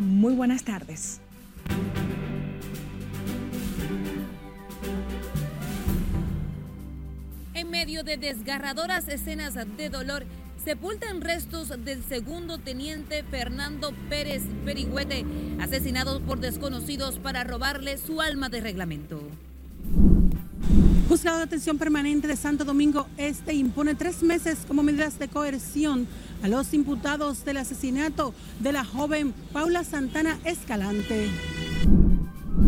Muy buenas tardes. En medio de desgarradoras escenas de dolor, sepultan restos del segundo teniente Fernando Pérez Perigüete, asesinado por desconocidos para robarle su alma de reglamento. Juzgado de Atención Permanente de Santo Domingo Este impone tres meses como medidas de coerción a los imputados del asesinato de la joven Paula Santana Escalante.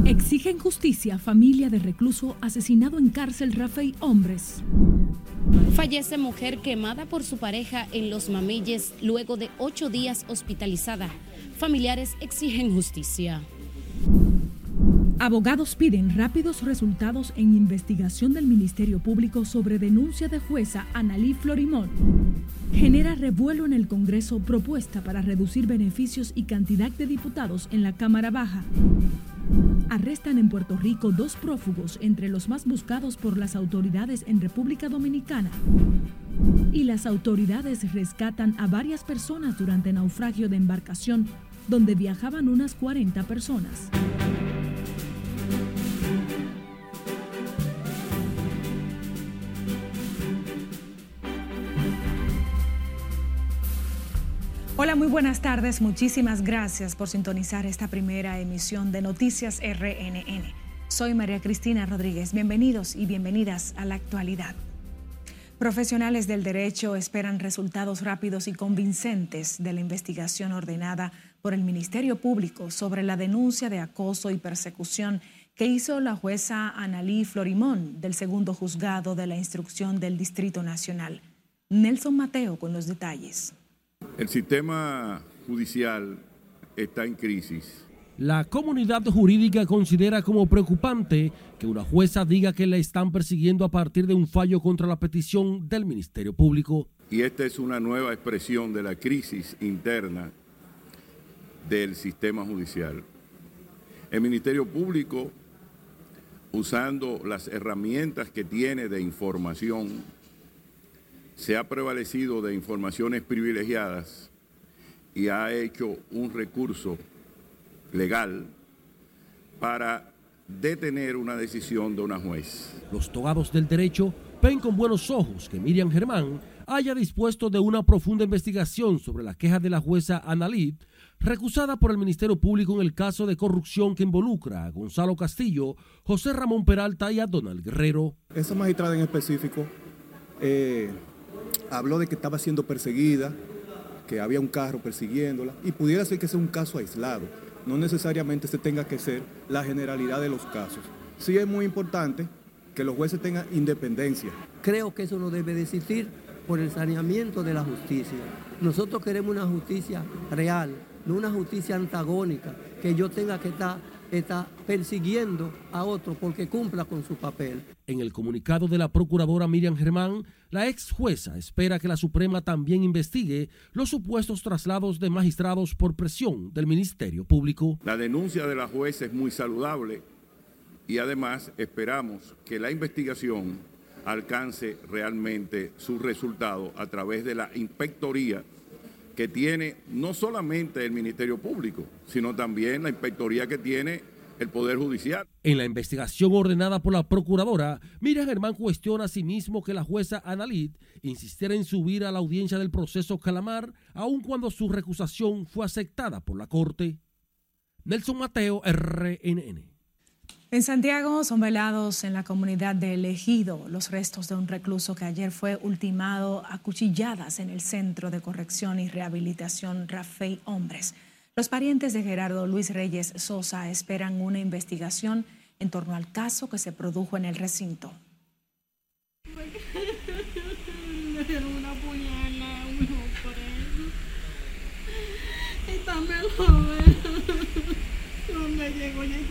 Exigen justicia familia de recluso asesinado en cárcel Rafael Hombres. Fallece mujer quemada por su pareja en Los Mamilles luego de ocho días hospitalizada. Familiares exigen justicia. Abogados piden rápidos resultados en investigación del Ministerio Público sobre denuncia de jueza Analí Florimón. Genera revuelo en el Congreso propuesta para reducir beneficios y cantidad de diputados en la Cámara Baja. Arrestan en Puerto Rico dos prófugos entre los más buscados por las autoridades en República Dominicana. Y las autoridades rescatan a varias personas durante naufragio de embarcación donde viajaban unas 40 personas. Hola, muy buenas tardes. Muchísimas gracias por sintonizar esta primera emisión de Noticias RNN. Soy María Cristina Rodríguez. Bienvenidos y bienvenidas a la actualidad. Profesionales del derecho esperan resultados rápidos y convincentes de la investigación ordenada por el Ministerio Público sobre la denuncia de acoso y persecución que hizo la jueza Analí Florimón del segundo juzgado de la instrucción del Distrito Nacional. Nelson Mateo con los detalles. El sistema judicial está en crisis. La comunidad jurídica considera como preocupante que una jueza diga que la están persiguiendo a partir de un fallo contra la petición del Ministerio Público. Y esta es una nueva expresión de la crisis interna del sistema judicial. El Ministerio Público, usando las herramientas que tiene de información se ha prevalecido de informaciones privilegiadas y ha hecho un recurso legal para detener una decisión de una juez. Los togados del derecho ven con buenos ojos que Miriam Germán haya dispuesto de una profunda investigación sobre la queja de la jueza Analid, recusada por el Ministerio Público en el caso de corrupción que involucra a Gonzalo Castillo, José Ramón Peralta y a Donald Guerrero. Esa magistrada en específico eh, habló de que estaba siendo perseguida, que había un carro persiguiéndola, y pudiera ser que sea un caso aislado. No necesariamente se tenga que ser la generalidad de los casos. Sí es muy importante que los jueces tengan independencia. Creo que eso no debe de existir por el saneamiento de la justicia. Nosotros queremos una justicia real, no una justicia antagónica, que yo tenga que estar está persiguiendo a otro porque cumpla con su papel. En el comunicado de la procuradora Miriam Germán, la ex jueza espera que la Suprema también investigue los supuestos traslados de magistrados por presión del Ministerio Público. La denuncia de la jueza es muy saludable y además esperamos que la investigación alcance realmente su resultado a través de la inspectoría que tiene no solamente el Ministerio Público, sino también la inspectoría que tiene el Poder Judicial. En la investigación ordenada por la Procuradora, Miriam Germán cuestiona a sí mismo que la jueza Analit insistiera en subir a la audiencia del proceso Calamar, aun cuando su recusación fue aceptada por la Corte. Nelson Mateo, RNN. En Santiago son velados en la comunidad de Elegido los restos de un recluso que ayer fue ultimado a cuchilladas en el Centro de Corrección y Rehabilitación Rafael Hombres. Los parientes de Gerardo Luis Reyes Sosa esperan una investigación en torno al caso que se produjo en el recinto. Donde llegó ya.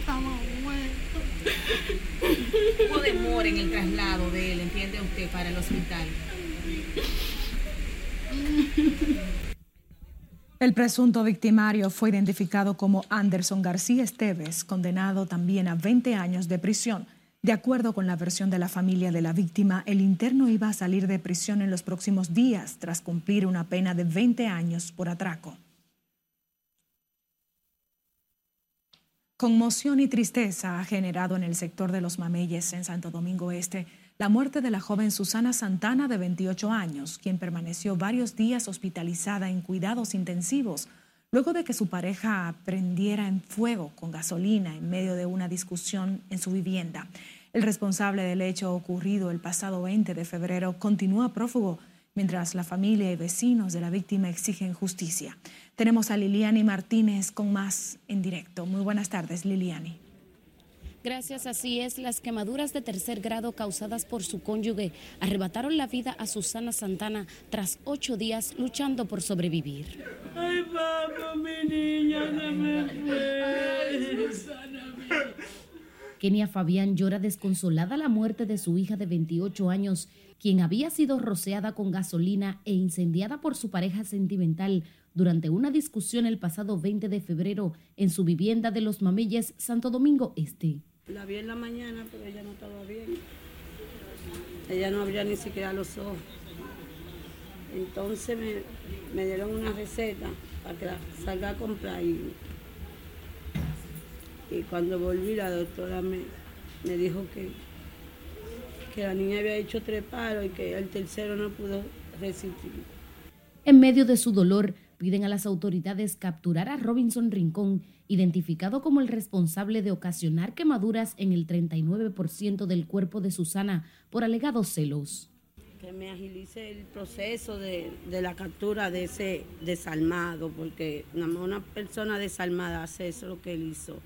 Hubo demora en el traslado de él, entiende usted, para el hospital. El presunto victimario fue identificado como Anderson García Esteves, condenado también a 20 años de prisión. De acuerdo con la versión de la familia de la víctima, el interno iba a salir de prisión en los próximos días tras cumplir una pena de 20 años por atraco. Conmoción y tristeza ha generado en el sector de los Mameyes en Santo Domingo Este la muerte de la joven Susana Santana de 28 años, quien permaneció varios días hospitalizada en cuidados intensivos luego de que su pareja prendiera en fuego con gasolina en medio de una discusión en su vivienda. El responsable del hecho ocurrido el pasado 20 de febrero continúa prófugo mientras la familia y vecinos de la víctima exigen justicia. Tenemos a Liliani Martínez con más en directo. Muy buenas tardes, Liliani. Gracias, así es. Las quemaduras de tercer grado causadas por su cónyuge arrebataron la vida a Susana Santana tras ocho días luchando por sobrevivir. Ay, Kenia Fabián llora desconsolada la muerte de su hija de 28 años, quien había sido rociada con gasolina e incendiada por su pareja sentimental durante una discusión el pasado 20 de febrero en su vivienda de Los Mameyes, Santo Domingo Este. La vi en la mañana, pero ella no estaba bien. Ella no abría ni siquiera los ojos. Entonces me, me dieron una receta para que la salga a comprar y, y cuando volví la doctora me, me dijo que, que la niña había hecho tres paros y que el tercero no pudo resistir. En medio de su dolor, piden a las autoridades capturar a Robinson Rincón, identificado como el responsable de ocasionar quemaduras en el 39% del cuerpo de Susana por alegados celos. Que me agilice el proceso de, de la captura de ese desalmado, porque una persona desalmada hace eso lo que él hizo.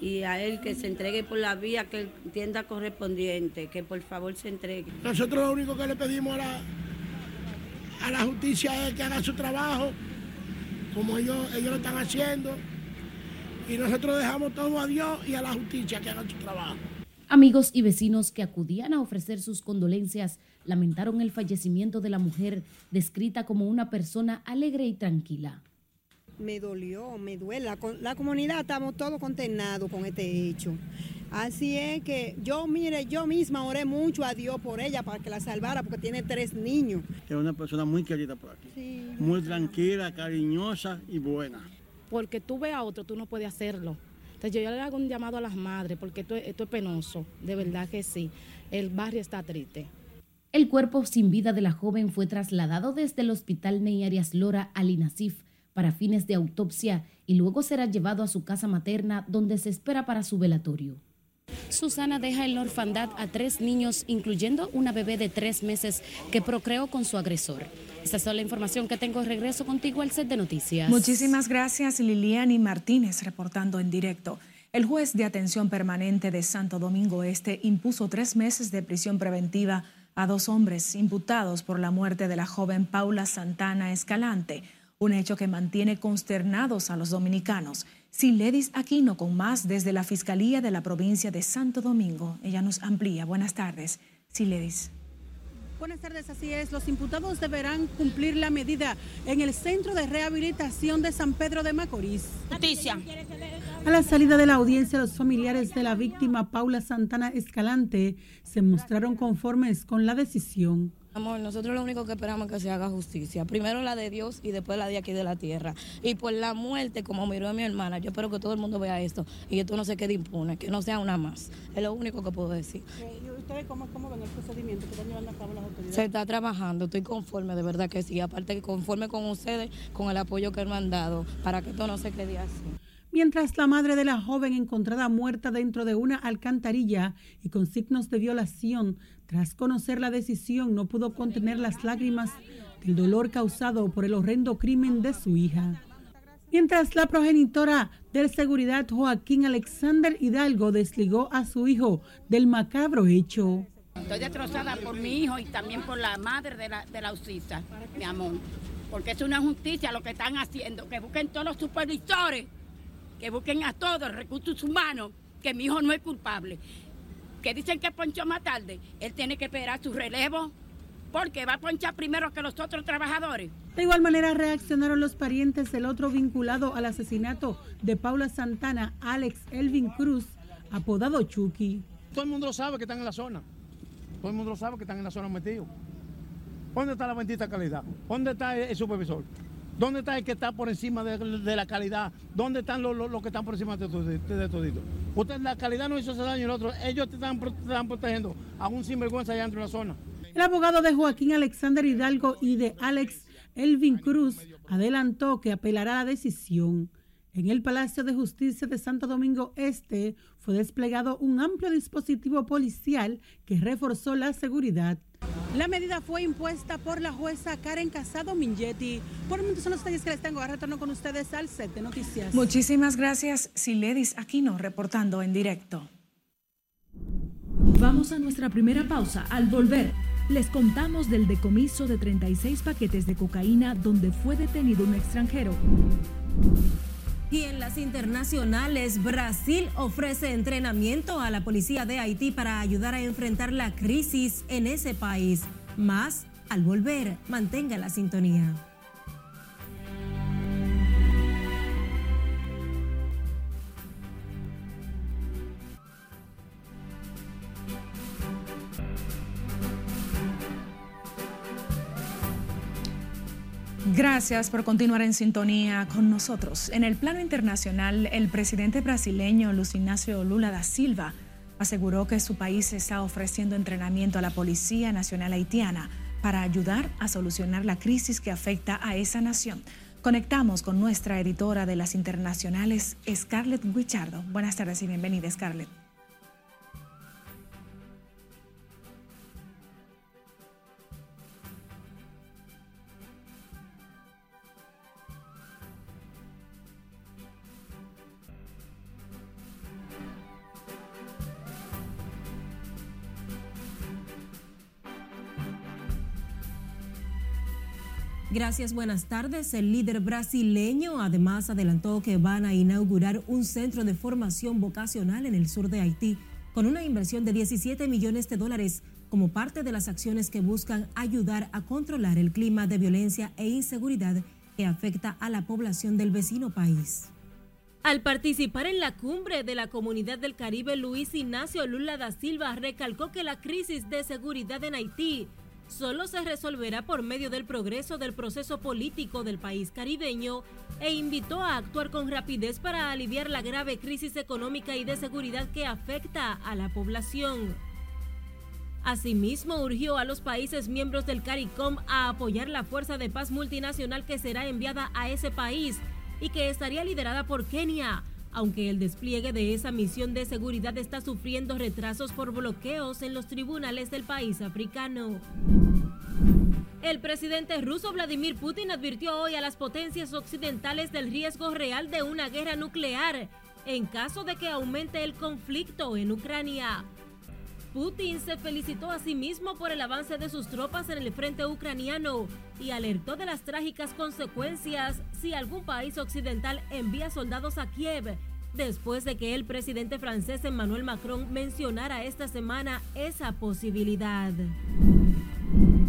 Y a él que se entregue por la vía que él entienda correspondiente, que por favor se entregue. Nosotros lo único que le pedimos a la, a la justicia es que haga su trabajo, como ellos, ellos lo están haciendo. Y nosotros dejamos todo a Dios y a la justicia que hagan su trabajo. Amigos y vecinos que acudían a ofrecer sus condolencias lamentaron el fallecimiento de la mujer, descrita como una persona alegre y tranquila. Me dolió, me duele. La, la comunidad estamos todos condenados con este hecho. Así es que yo, mire, yo misma oré mucho a Dios por ella para que la salvara porque tiene tres niños. Es una persona muy querida por aquí. Muy tranquila, cariñosa y buena. porque tú ves a otro, tú no puedes hacerlo. Entonces yo ya le hago un llamado a las madres, porque esto, es- esto es penoso, de verdad que sí. El barrio está triste. El cuerpo sin vida de la joven fue trasladado desde el hospital Ney Arias Lora al INASIF para fines de autopsia y luego será llevado a su casa materna donde se espera para su velatorio. Susana deja en la orfandad a tres niños, incluyendo una bebé de tres meses que procreó con su agresor. Esta es toda la información que tengo. Regreso contigo al set de noticias. Muchísimas gracias Liliani Martínez reportando en directo. El juez de atención permanente de Santo Domingo Este impuso tres meses de prisión preventiva a dos hombres imputados por la muerte de la joven Paula Santana Escalante, un hecho que mantiene consternados a los dominicanos. Siledis Aquino con más desde la Fiscalía de la provincia de Santo Domingo. Ella nos amplía. Buenas tardes, Siledis. Buenas tardes, así es. Los imputados deberán cumplir la medida en el Centro de Rehabilitación de San Pedro de Macorís. Justicia. A la salida de la audiencia, los familiares de la víctima Paula Santana Escalante se mostraron conformes con la decisión. Amor, nosotros lo único que esperamos es que se haga justicia. Primero la de Dios y después la de aquí de la tierra. Y por la muerte, como miró a mi hermana, yo espero que todo el mundo vea esto y esto no se quede impune, que no sea una más. Es lo único que puedo decir. ¿Y ustedes cómo, cómo ven el procedimiento que están llevando a cabo las autoridades? Se está trabajando, estoy conforme, de verdad que sí. Aparte conforme con ustedes, con el apoyo que me han dado, para que esto no se quede así. Mientras la madre de la joven encontrada muerta dentro de una alcantarilla y con signos de violación, tras conocer la decisión, no pudo contener las lágrimas del dolor causado por el horrendo crimen de su hija. Mientras la progenitora del seguridad Joaquín Alexander Hidalgo desligó a su hijo del macabro hecho. Estoy destrozada por mi hijo y también por la madre de la, de mi amor. Porque es una justicia lo que están haciendo, que busquen todos los supervisores, que busquen a todos recursos humanos, que mi hijo no es culpable. Que dicen que ponchó más tarde, él tiene que esperar su relevo, porque va a ponchar primero que los otros trabajadores. De igual manera reaccionaron los parientes del otro vinculado al asesinato de Paula Santana, Alex Elvin Cruz, apodado Chucky. Todo el mundo lo sabe que están en la zona. Todo el mundo lo sabe que están en la zona metidos. ¿Dónde está la bendita calidad? ¿Dónde está el supervisor? ¿Dónde está el que está por encima de, la calidad? ¿Dónde están los, que están por encima de, todo esto? Usted, la calidad no hizo ese daño el otro. Ellos te están, protegiendo a un sinvergüenza allá dentro de la zona. El abogado de Joaquín Alexander Hidalgo y de Alex Elvin Cruz adelantó que apelará a la decisión. En el Palacio de Justicia de Santo Domingo Este fue desplegado un amplio dispositivo policial que reforzó la seguridad. La medida fue impuesta por la jueza Karen Casado Mingetti. Por el momento son los detalles que les tengo. Ahora retorno con ustedes al set de noticias. Muchísimas gracias, Siledis Aquino, reportando en directo. Vamos a nuestra primera pausa. Al volver, les contamos del decomiso de 36 paquetes de cocaína donde fue detenido un extranjero. Y en las internacionales, Brasil ofrece entrenamiento a la policía de Haití para ayudar a enfrentar la crisis en ese país. Más al volver, mantenga la sintonía. Gracias por continuar en sintonía con nosotros. En el plano internacional, el presidente brasileño Luis Ignacio Lula da Silva aseguró que su país está ofreciendo entrenamiento a la Policía Nacional Haitiana para ayudar a solucionar la crisis que afecta a esa nación. Conectamos con nuestra editora de las internacionales, Scarlett Guichardo. Buenas tardes y bienvenida, Scarlett. Gracias, buenas tardes. El líder brasileño además adelantó que van a inaugurar un centro de formación vocacional en el sur de Haití con una inversión de 17 millones de dólares como parte de las acciones que buscan ayudar a controlar el clima de violencia e inseguridad que afecta a la población del vecino país. Al participar en la cumbre de la Comunidad del Caribe, Luis Ignacio Lula da Silva recalcó que la crisis de seguridad en Haití solo se resolverá por medio del progreso del proceso político del país caribeño e invitó a actuar con rapidez para aliviar la grave crisis económica y de seguridad que afecta a la población. Asimismo, urgió a los países miembros del CARICOM a apoyar la fuerza de paz multinacional que será enviada a ese país y que estaría liderada por Kenia, aunque el despliegue de esa misión de seguridad está sufriendo retrasos por bloqueos en los tribunales del país africano. El presidente ruso Vladimir Putin advirtió hoy a las potencias occidentales del riesgo real de una guerra nuclear en caso de que aumente el conflicto en Ucrania. Putin se felicitó a sí mismo por el avance de sus tropas en el frente ucraniano y alertó de las trágicas consecuencias si algún país occidental envía soldados a Kiev, después de que el presidente francés Emmanuel Macron mencionara esta semana esa posibilidad.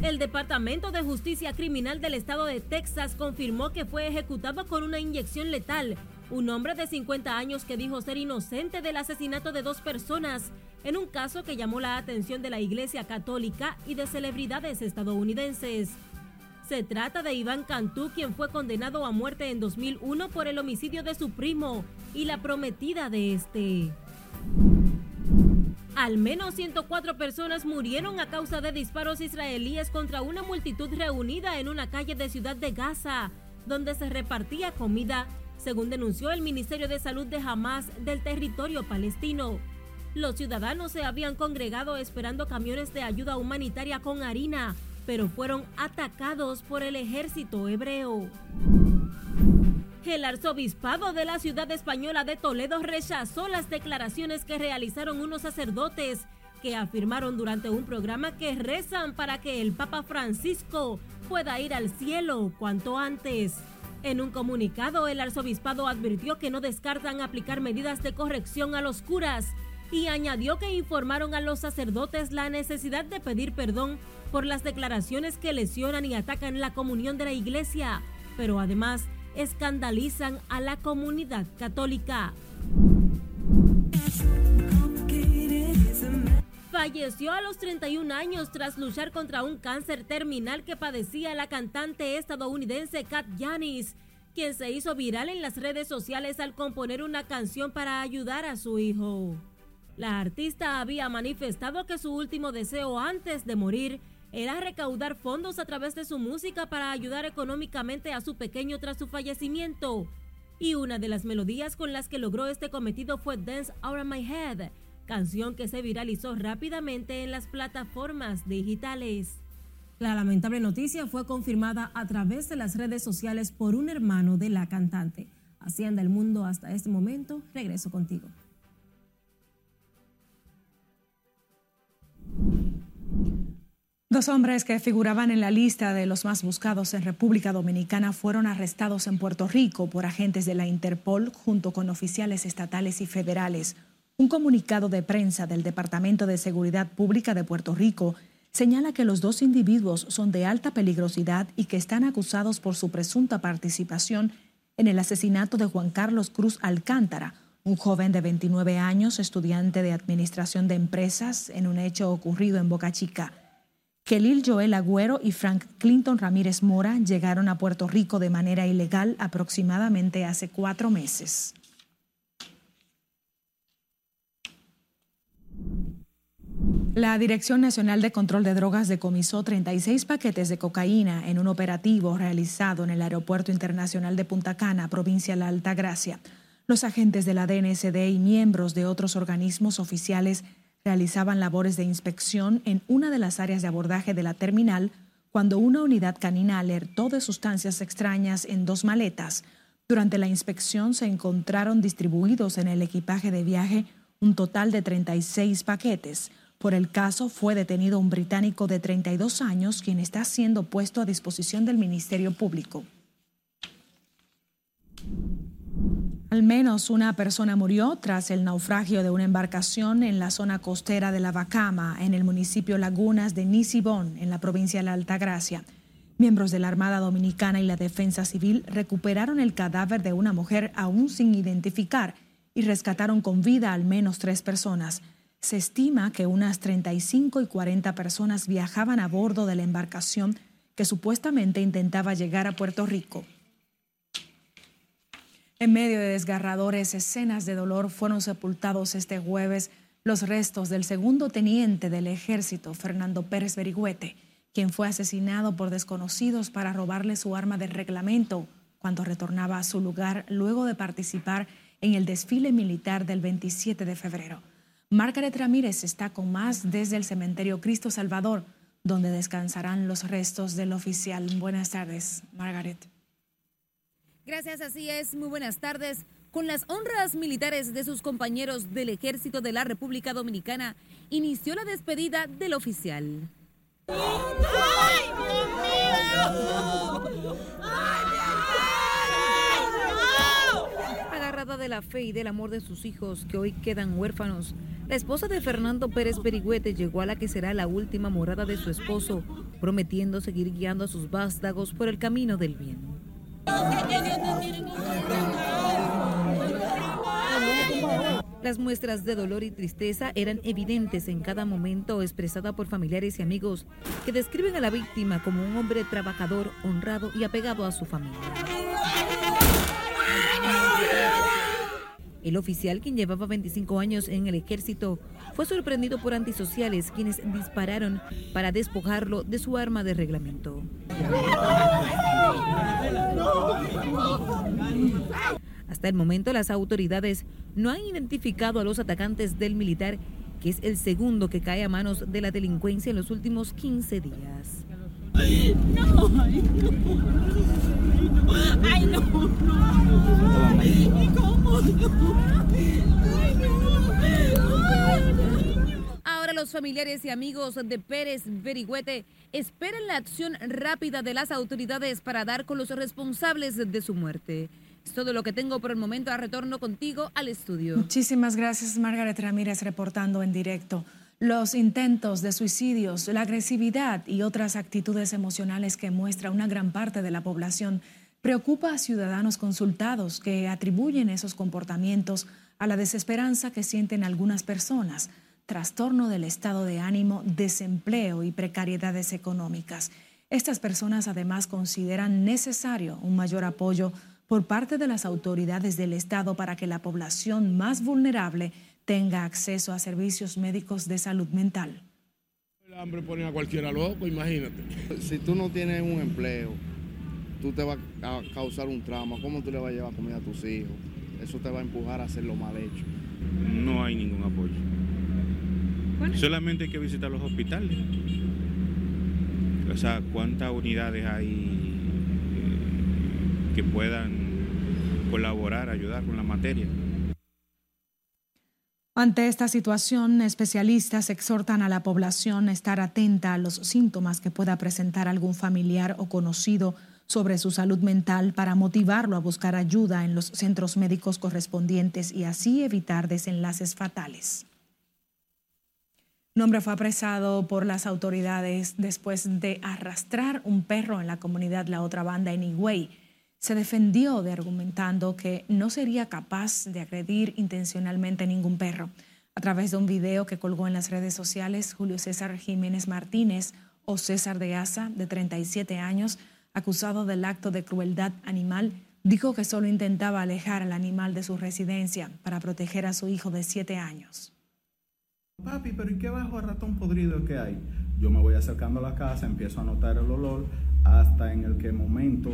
El Departamento de Justicia Criminal del Estado de Texas confirmó que fue ejecutado con una inyección letal un hombre de 50 años que dijo ser inocente del asesinato de dos personas en un caso que llamó la atención de la Iglesia Católica y de celebridades estadounidenses. Se trata de Iván Cantú, quien fue condenado a muerte en 2001 por el homicidio de su primo y la prometida de este. Al menos 104 personas murieron a causa de disparos israelíes contra una multitud reunida en una calle de Ciudad de Gaza, donde se repartía comida según denunció el Ministerio de Salud de Hamas del territorio palestino. Los ciudadanos se habían congregado esperando camiones de ayuda humanitaria con harina, pero fueron atacados por el ejército hebreo. El arzobispado de la ciudad española de Toledo rechazó las declaraciones que realizaron unos sacerdotes que afirmaron durante un programa que rezan para que el Papa Francisco pueda ir al cielo cuanto antes. En un comunicado, el arzobispado advirtió que no descartan aplicar medidas de corrección a los curas y añadió que informaron a los sacerdotes la necesidad de pedir perdón por las declaraciones que lesionan y atacan la comunión de la iglesia, pero además escandalizan a la comunidad católica. Falleció a los 31 años tras luchar contra un cáncer terminal que padecía la cantante estadounidense Kat Yanis, quien se hizo viral en las redes sociales al componer una canción para ayudar a su hijo. La artista había manifestado que su último deseo antes de morir era recaudar fondos a través de su música para ayudar económicamente a su pequeño tras su fallecimiento. Y una de las melodías con las que logró este cometido fue Dance Out of My Head, canción que se viralizó rápidamente en las plataformas digitales. La lamentable noticia fue confirmada a través de las redes sociales por un hermano de la cantante. Hacienda el mundo hasta este momento. Regreso contigo. Dos hombres que figuraban en la lista de los más buscados en República Dominicana fueron arrestados en Puerto Rico por agentes de la Interpol junto con oficiales estatales y federales. Un comunicado de prensa del Departamento de Seguridad Pública de Puerto Rico señala que los dos individuos son de alta peligrosidad y que están acusados por su presunta participación en el asesinato de Juan Carlos Cruz Alcántara, un joven de 29 años, estudiante de Administración de Empresas, en un hecho ocurrido en Boca Chica. Kelil Joel Agüero y Frank Clinton Ramírez Mora llegaron a Puerto Rico de manera ilegal aproximadamente hace cuatro meses. La Dirección Nacional de Control de Drogas decomisó 36 paquetes de cocaína en un operativo realizado en el Aeropuerto Internacional de Punta Cana, provincia de La Altagracia. Los agentes de la DNSD y miembros de otros organismos oficiales realizaban labores de inspección en una de las áreas de abordaje de la terminal cuando una unidad canina alertó de sustancias extrañas en dos maletas. Durante la inspección se encontraron distribuidos en el equipaje de viaje un total de 36 paquetes. Por el caso fue detenido un británico de 32 años quien está siendo puesto a disposición del Ministerio Público. Al menos una persona murió tras el naufragio de una embarcación en la zona costera de La Bacama, en el municipio Lagunas de Nisibón, en la provincia de la Altagracia. Miembros de la Armada Dominicana y la Defensa Civil recuperaron el cadáver de una mujer aún sin identificar y rescataron con vida al menos tres personas. Se estima que unas 35 y 40 personas viajaban a bordo de la embarcación que supuestamente intentaba llegar a Puerto Rico. En medio de desgarradores escenas de dolor fueron sepultados este jueves los restos del segundo teniente del ejército, Fernando Pérez Berigüete, quien fue asesinado por desconocidos para robarle su arma de reglamento cuando retornaba a su lugar luego de participar en el desfile militar del 27 de febrero. Margaret Ramírez está con más desde el cementerio Cristo Salvador, donde descansarán los restos del oficial. Buenas tardes, Margaret. Gracias, así es. Muy buenas tardes. Con las honras militares de sus compañeros del Ejército de la República Dominicana, inició la despedida del oficial. De la fe y del amor de sus hijos, que hoy quedan huérfanos, la esposa de Fernando Pérez Berigüete llegó a la que será la última morada de su esposo, prometiendo seguir guiando a sus vástagos por el camino del bien. Las muestras de dolor y tristeza eran evidentes en cada momento expresada por familiares y amigos que describen a la víctima como un hombre trabajador, honrado y apegado a su familia. El oficial, quien llevaba 25 años en el ejército, fue sorprendido por antisociales quienes dispararon para despojarlo de su arma de reglamento. Hasta el momento las autoridades no han identificado a los atacantes del militar, que es el segundo que cae a manos de la delincuencia en los últimos 15 días. Ay, no, ay, no, ay, no, no, ¿Y cómo Ahora los familiares y amigos de Pérez Berigüete esperan la acción rápida de las autoridades para dar con los responsables de su muerte. Es todo lo que tengo por el momento. A retorno contigo al estudio. Muchísimas gracias, Margaret Ramírez, reportando en directo los intentos de suicidios, la agresividad y otras actitudes emocionales que muestra una gran parte de la población preocupa a ciudadanos consultados que atribuyen esos comportamientos a la desesperanza que sienten algunas personas trastorno del estado de ánimo, desempleo y precariedades económicas. Estas personas además consideran necesario un mayor apoyo por parte de las autoridades del Estado para que la población más vulnerable tenga acceso a servicios médicos de salud mental. El hambre pone a cualquiera loco, imagínate. Si tú no tienes un empleo, tú te vas a causar un trauma. ¿Cómo tú le vas a llevar comida a tus hijos? Eso te va a empujar a hacer lo mal hecho. No hay ningún apoyo. Solamente hay que visitar los hospitales. O sea, ¿cuántas unidades hay eh, que puedan colaborar, ayudar con la materia? Ante esta situación, especialistas exhortan a la población a estar atenta a los síntomas que pueda presentar algún familiar o conocido sobre su salud mental para motivarlo a buscar ayuda en los centros médicos correspondientes y así evitar desenlaces fatales. Un hombre fue apresado por las autoridades después de arrastrar un perro en la comunidad La Otra Banda en Higüey se defendió de argumentando que no sería capaz de agredir intencionalmente a ningún perro. A través de un video que colgó en las redes sociales, Julio César Jiménez Martínez, o César de Asa, de 37 años, acusado del acto de crueldad animal, dijo que solo intentaba alejar al animal de su residencia para proteger a su hijo de 7 años. Papi, pero ¿y qué bajo ratón podrido que hay? Yo me voy acercando a la casa, empiezo a notar el olor, hasta en el que momento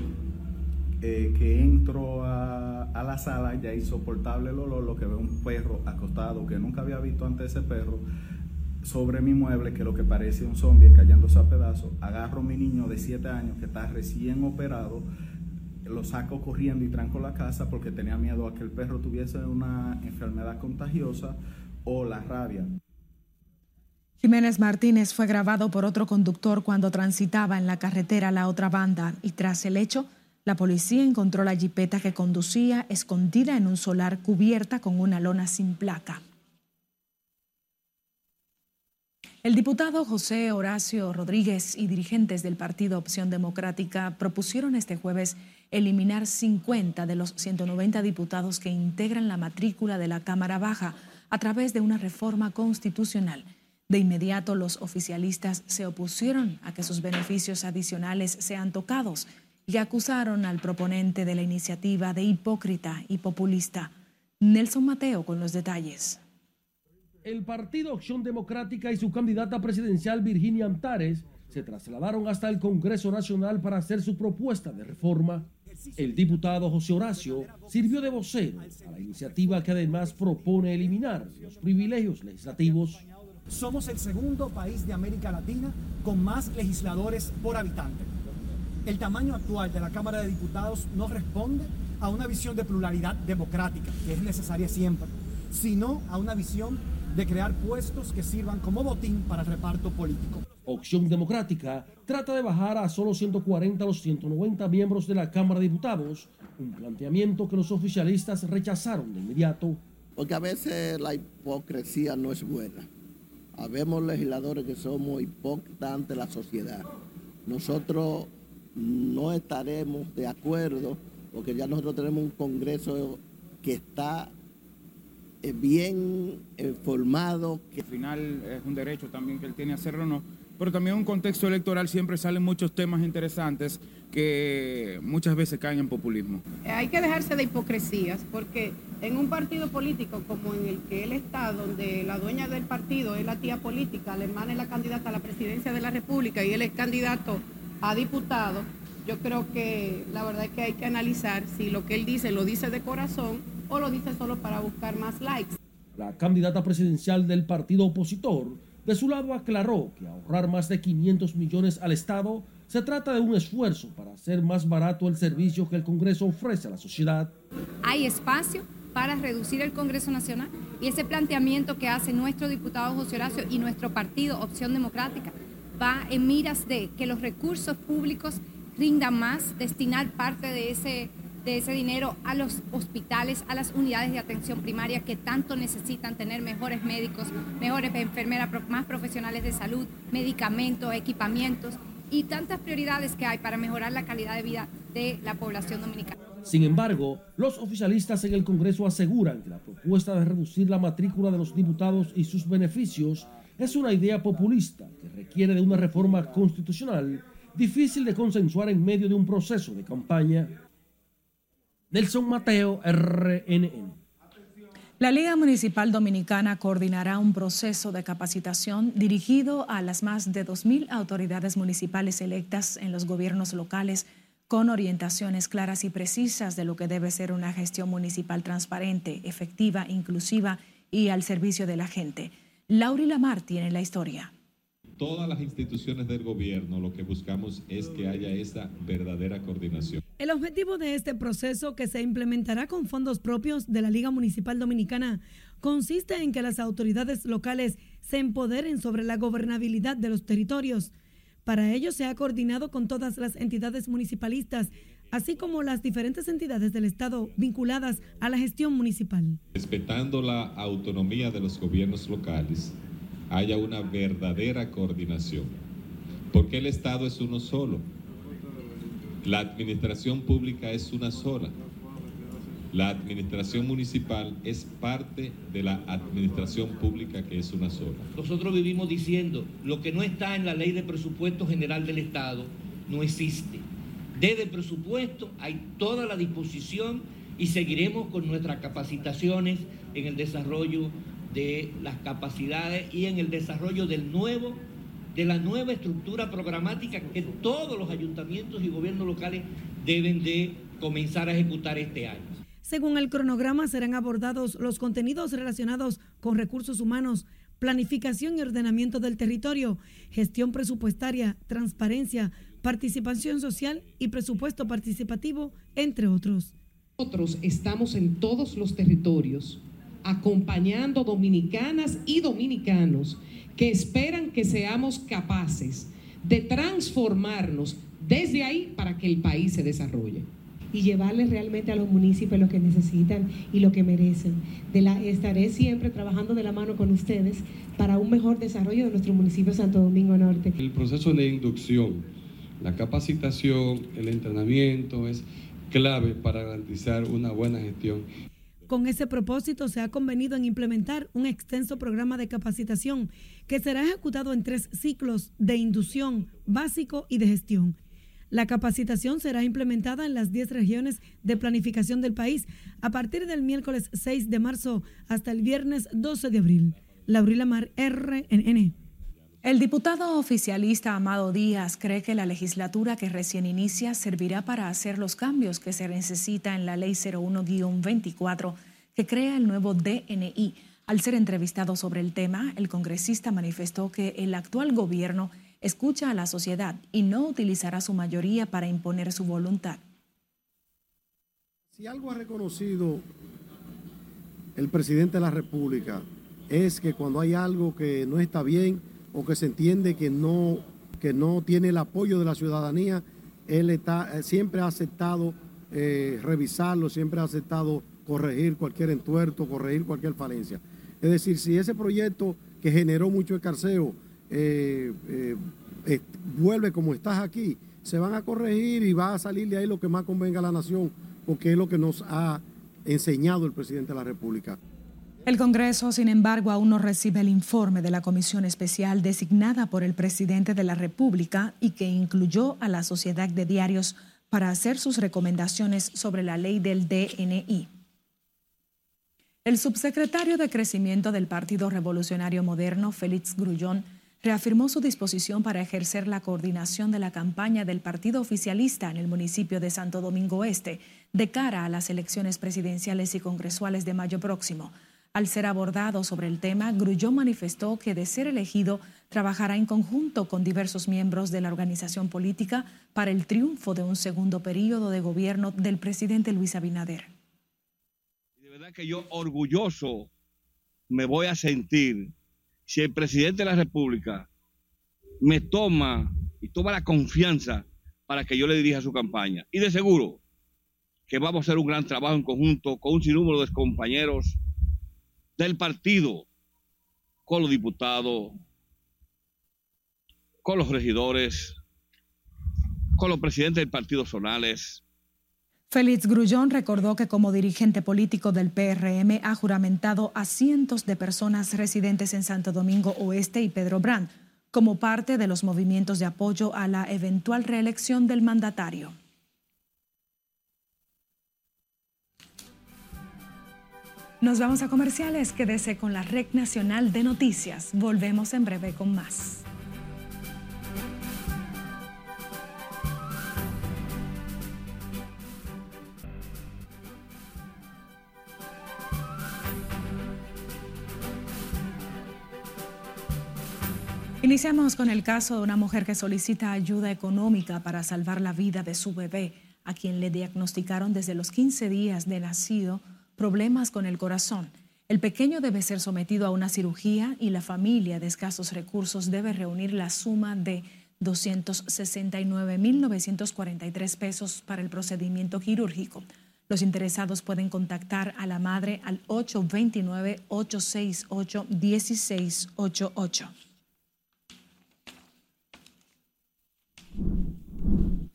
eh, que entro a, la sala, ya insoportable el olor, lo que veo un perro acostado, que nunca había visto antes ese perro, sobre mi mueble, que lo que parece un zombie cayéndose a pedazos. Agarro a mi niño de 7 años que está recién operado, lo saco corriendo y tranco la casa porque tenía miedo a que el perro tuviese una enfermedad contagiosa o la rabia. Jiménez Martínez fue grabado por otro conductor cuando transitaba en la carretera La Otra Banda y tras el hecho la policía encontró la jipeta que conducía escondida en un solar cubierta con una lona sin placa. El diputado José Horacio Rodríguez y dirigentes del Partido Opción Democrática propusieron este jueves eliminar 50 de los 190 diputados que integran la matrícula de la Cámara Baja a través de una reforma constitucional. De inmediato los oficialistas se opusieron a que sus beneficios adicionales sean tocados y acusaron al proponente de la iniciativa de hipócrita y populista. Nelson Mateo con los detalles. El Partido Acción Democrática y su candidata presidencial Virginia Antares se trasladaron hasta el Congreso Nacional para hacer su propuesta de reforma. El diputado José Horacio sirvió de vocero a la iniciativa que además propone eliminar los privilegios legislativos. Somos el segundo país de América Latina con más legisladores por habitante el tamaño actual de la Cámara de Diputados no responde a una visión de pluralidad democrática, que es necesaria siempre, sino a una visión de crear puestos que sirvan como botín para el reparto político. Opción Democrática trata de bajar a solo 140 los 190 miembros de la Cámara de Diputados, un planteamiento que los oficialistas rechazaron de inmediato. Porque a veces la hipocresía no es buena. Habemos legisladores que somos hipócritas ante la sociedad. Nosotros no estaremos de acuerdo porque ya nosotros tenemos un Congreso que está eh, bien eh, formado. Que al final es un derecho también que él tiene a hacerlo o no, pero también en un contexto electoral siempre salen muchos temas interesantes que muchas veces caen en populismo. Eh, hay que dejarse de hipocresías porque en un partido político como en el que él está, donde la dueña del partido es la tía política, la hermana es la candidata a la presidencia de la República y él es candidato a diputado, yo creo que la verdad es que hay que analizar si lo que él dice lo dice de corazón o lo dice solo para buscar más likes. La candidata presidencial del partido opositor, de su lado, aclaró que ahorrar más de 500 millones al Estado se trata de un esfuerzo para hacer más barato el servicio que el Congreso ofrece a la sociedad. Hay espacio para reducir el Congreso Nacional y ese planteamiento que hace nuestro diputado José Horacio y nuestro partido Opción Democrática va en miras de que los recursos públicos rindan más, destinar parte de ese, de ese dinero a los hospitales, a las unidades de atención primaria que tanto necesitan tener mejores médicos, mejores enfermeras, más profesionales de salud, medicamentos, equipamientos y tantas prioridades que hay para mejorar la calidad de vida de la población dominicana. Sin embargo, los oficialistas en el Congreso aseguran que la propuesta de reducir la matrícula de los diputados y sus beneficios es una idea populista que requiere de una reforma constitucional difícil de consensuar en medio de un proceso de campaña. Nelson Mateo, RNN. La Liga Municipal Dominicana coordinará un proceso de capacitación dirigido a las más de 2.000 autoridades municipales electas en los gobiernos locales con orientaciones claras y precisas de lo que debe ser una gestión municipal transparente, efectiva, inclusiva y al servicio de la gente. Lauri Lamar tiene la historia. Todas las instituciones del gobierno lo que buscamos es que haya esa verdadera coordinación. El objetivo de este proceso, que se implementará con fondos propios de la Liga Municipal Dominicana, consiste en que las autoridades locales se empoderen sobre la gobernabilidad de los territorios para ello se ha coordinado con todas las entidades municipalistas, así como las diferentes entidades del Estado vinculadas a la gestión municipal. Respetando la autonomía de los gobiernos locales, haya una verdadera coordinación, porque el Estado es uno solo, la administración pública es una sola. La administración municipal es parte de la administración pública que es una sola. Nosotros vivimos diciendo, lo que no está en la ley de presupuesto general del Estado no existe. Desde el presupuesto hay toda la disposición y seguiremos con nuestras capacitaciones en el desarrollo de las capacidades y en el desarrollo del nuevo de la nueva estructura programática que todos los ayuntamientos y gobiernos locales deben de comenzar a ejecutar este año. Según el cronograma, serán abordados los contenidos relacionados con recursos humanos, planificación y ordenamiento del territorio, gestión presupuestaria, transparencia, participación social y presupuesto participativo, entre otros. Nosotros estamos en todos los territorios acompañando dominicanas y dominicanos que esperan que seamos capaces de transformarnos desde ahí para que el país se desarrolle y llevarles realmente a los municipios lo que necesitan y lo que merecen. De la, estaré siempre trabajando de la mano con ustedes para un mejor desarrollo de nuestro municipio Santo Domingo Norte. El proceso de inducción, la capacitación, el entrenamiento es clave para garantizar una buena gestión. Con ese propósito se ha convenido en implementar un extenso programa de capacitación que será ejecutado en tres ciclos de inducción, básico y de gestión la capacitación será implementada en las 10 regiones de planificación del país a partir del miércoles 6 de marzo hasta el viernes 12 de abril. Laurila Mar, RNN. El diputado oficialista Amado Díaz cree que la legislatura que recién inicia servirá para hacer los cambios que se necesita en la Ley 01-24 que crea el nuevo DNI. Al ser entrevistado sobre el tema, el congresista manifestó que el actual gobierno escucha a la sociedad y no utilizará su mayoría para imponer su voluntad. Si algo ha reconocido el presidente de la República es que cuando hay algo que no está bien o que se entiende que no, que no tiene el apoyo de la ciudadanía, él está, eh, siempre ha aceptado eh, revisarlo, siempre ha aceptado corregir cualquier entuerto, corregir cualquier falencia. Es decir, si ese proyecto que generó mucho escarceo eh, vuelve como estás aquí, se van a corregir y va a salir de ahí lo que más convenga a la nación, porque es lo que nos ha enseñado el presidente de la República. El Congreso, sin embargo, aún no recibe el informe de la comisión especial designada por el presidente de la República y que incluyó a la Sociedad de Diarios para hacer sus recomendaciones sobre la ley del DNI. El subsecretario de Crecimiento del Partido Revolucionario Moderno, Félix Grullón, reafirmó su disposición para ejercer la coordinación de la campaña del partido oficialista en el municipio de Santo Domingo Este de cara a las elecciones presidenciales y congresuales de mayo próximo. Al ser abordado sobre el tema, Grullón manifestó que de ser elegido trabajará en conjunto con diversos miembros de la organización política para el triunfo de un segundo periodo de gobierno del presidente Luis Abinader. De verdad que yo orgulloso me voy a sentir si el presidente de la República me toma y toma la confianza para que yo le dirija su campaña. Y de seguro que vamos a hacer un gran trabajo en conjunto con un sinnúmero de compañeros del partido, con los diputados, con los regidores, con los presidentes del partido zonales, Félix Grullón recordó que como dirigente político del PRM ha juramentado a cientos de personas residentes en Santo Domingo Oeste y Pedro Brand como parte de los movimientos de apoyo a la eventual reelección del mandatario. Nos vamos a comerciales. Quédese con la Red Nacional de Noticias. Volvemos en breve con más. Iniciamos con el caso de una mujer que solicita ayuda económica para salvar la vida de su bebé, a quien le diagnosticaron desde los 15 días de nacido problemas con el corazón. El pequeño debe ser sometido a una cirugía y la familia de escasos recursos debe reunir la suma de 269.943 pesos para el procedimiento quirúrgico. Los interesados pueden contactar a la madre al 829-868-1688.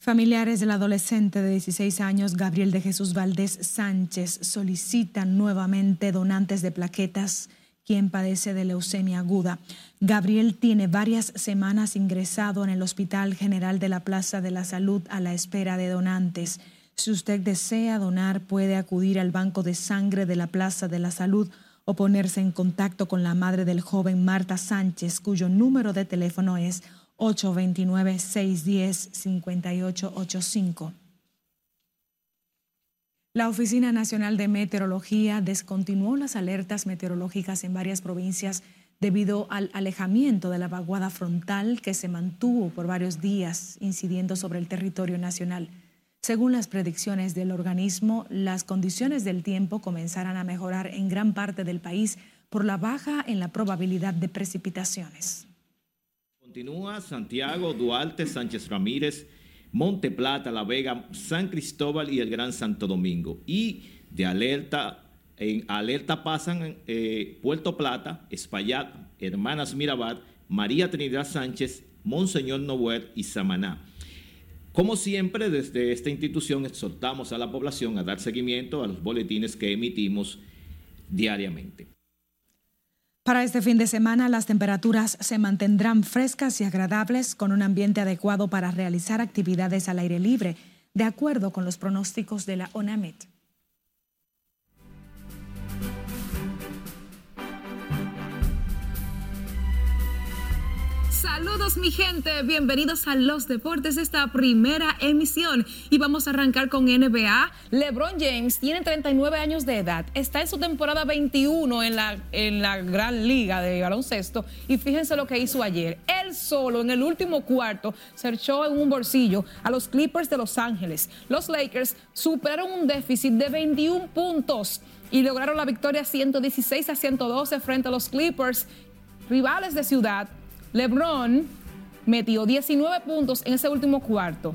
Familiares del adolescente de 16 años, Gabriel de Jesús Valdés Sánchez, solicitan nuevamente donantes de plaquetas, quien padece de leucemia aguda. Gabriel tiene varias semanas ingresado en el Hospital General de la Plaza de la Salud a la espera de donantes. Si usted desea donar, puede acudir al Banco de Sangre de la Plaza de la Salud o ponerse en contacto con la madre del joven Marta Sánchez, cuyo número de teléfono es 829-610-5885. La Oficina Nacional de Meteorología descontinuó las alertas meteorológicas en varias provincias debido al alejamiento de la vaguada frontal que se mantuvo por varios días incidiendo sobre el territorio nacional. Según las predicciones del organismo, las condiciones del tiempo comenzarán a mejorar en gran parte del país por la baja en la probabilidad de precipitaciones. Continúa Santiago, Duarte, Sánchez Ramírez, Monte Plata, La Vega, San Cristóbal y el Gran Santo Domingo. Y de alerta, en alerta pasan eh, Puerto Plata, Espaillat, Hermanas Mirabal, María Trinidad Sánchez, Monseñor Novuer y Samaná. Como siempre, desde esta institución exhortamos a la población a dar seguimiento a los boletines que emitimos diariamente. Para este fin de semana, las temperaturas se mantendrán frescas y agradables con un ambiente adecuado para realizar actividades al aire libre, de acuerdo con los pronósticos de la ONAMET. Saludos mi gente, bienvenidos a Los Deportes, esta primera emisión y vamos a arrancar con NBA. LeBron James tiene 39 años de edad, está en su temporada 21 en la, en la gran liga de baloncesto y fíjense lo que hizo ayer. Él solo en el último cuarto se echó en un bolsillo a los Clippers de Los Ángeles. Los Lakers superaron un déficit de 21 puntos y lograron la victoria 116 a 112 frente a los Clippers, rivales de ciudad LeBron metió 19 puntos en ese último cuarto.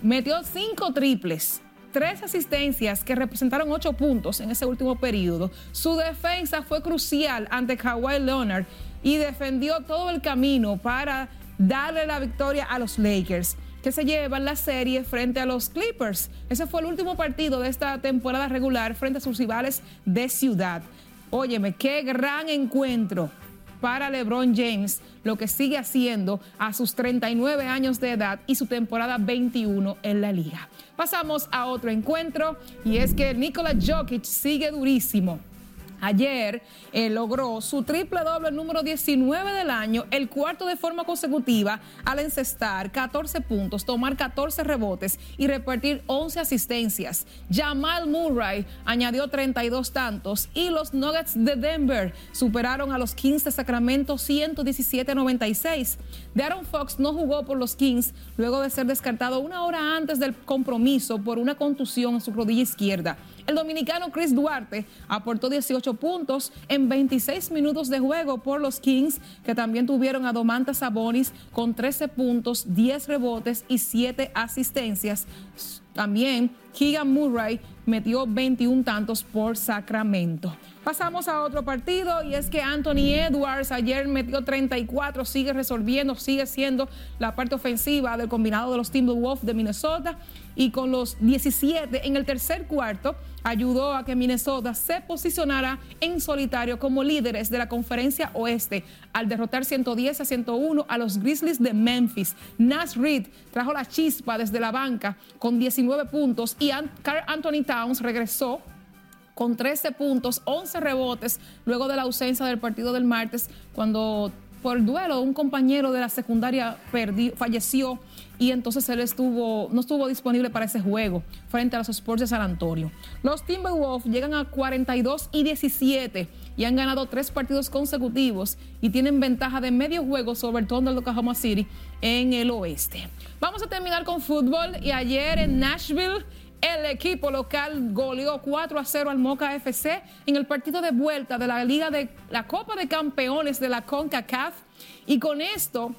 Metió 5 triples, 3 asistencias que representaron 8 puntos en ese último periodo. Su defensa fue crucial ante Kawhi Leonard y defendió todo el camino para darle la victoria a los Lakers que se llevan la serie frente a los Clippers. Ese fue el último partido de esta temporada regular frente a sus rivales de ciudad. Óyeme, qué gran encuentro para LeBron James, lo que sigue haciendo a sus 39 años de edad y su temporada 21 en la liga. Pasamos a otro encuentro y es que Nikola Jokic sigue durísimo. Ayer eh, logró su triple doble número 19 del año, el cuarto de forma consecutiva, al encestar 14 puntos, tomar 14 rebotes y repartir 11 asistencias. Jamal Murray añadió 32 tantos y los Nuggets de Denver superaron a los Kings de Sacramento 117-96. Darren Fox no jugó por los Kings luego de ser descartado una hora antes del compromiso por una contusión en su rodilla izquierda. El dominicano Chris Duarte aportó 18 puntos en 26 minutos de juego por los Kings, que también tuvieron a Domantas Sabonis con 13 puntos, 10 rebotes y 7 asistencias. También Keegan Murray metió 21 tantos por Sacramento. Pasamos a otro partido y es que Anthony Edwards ayer metió 34, sigue resolviendo, sigue siendo la parte ofensiva del combinado de los Timberwolves de Minnesota y con los 17 en el tercer cuarto ayudó a que Minnesota se posicionara en solitario como líderes de la conferencia oeste al derrotar 110 a 101 a los Grizzlies de Memphis. Nash Reed trajo la chispa desde la banca con 19 puntos y Anthony Towns regresó con 13 puntos, 11 rebotes, luego de la ausencia del partido del martes, cuando por duelo un compañero de la secundaria falleció y entonces él estuvo, no estuvo disponible para ese juego frente a los Sports de San Antonio. Los Timberwolves llegan a 42 y 17 y han ganado tres partidos consecutivos y tienen ventaja de medio juego sobre el Thunder de Oklahoma City en el oeste. Vamos a terminar con fútbol y ayer en Nashville el equipo local goleó 4 a 0 al Moca FC en el partido de vuelta de la Liga de la Copa de Campeones de la CONCACAF. Y con esto,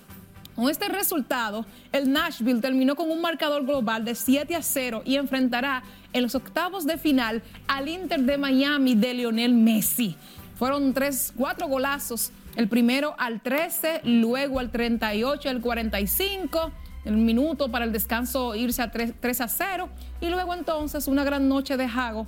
con este resultado, el Nashville terminó con un marcador global de 7 a 0 y enfrentará en los octavos de final al Inter de Miami de Lionel Messi. Fueron tres, cuatro golazos. El primero al 13, luego al 38, al 45 el minuto para el descanso irse a 3, a 0 y luego entonces una gran noche de Jago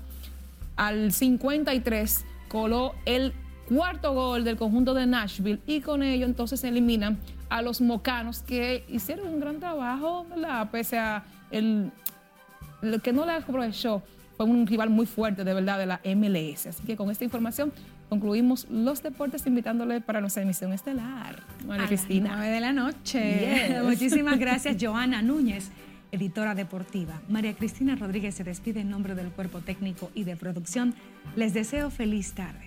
al 53 coló el cuarto gol del conjunto de Nashville y con ello entonces se eliminan a los mocanos que hicieron un gran trabajo, ¿verdad? Pese a el, el que no le aprovechó fue un rival muy fuerte de verdad de la MLS. Así que con esta información concluimos los deportes invitándole para nuestra emisión estelar. María Cristina. 9 de la noche. Muchísimas gracias, Joana Núñez, editora deportiva. María Cristina Rodríguez se despide en nombre del cuerpo técnico y de producción. Les deseo feliz tarde.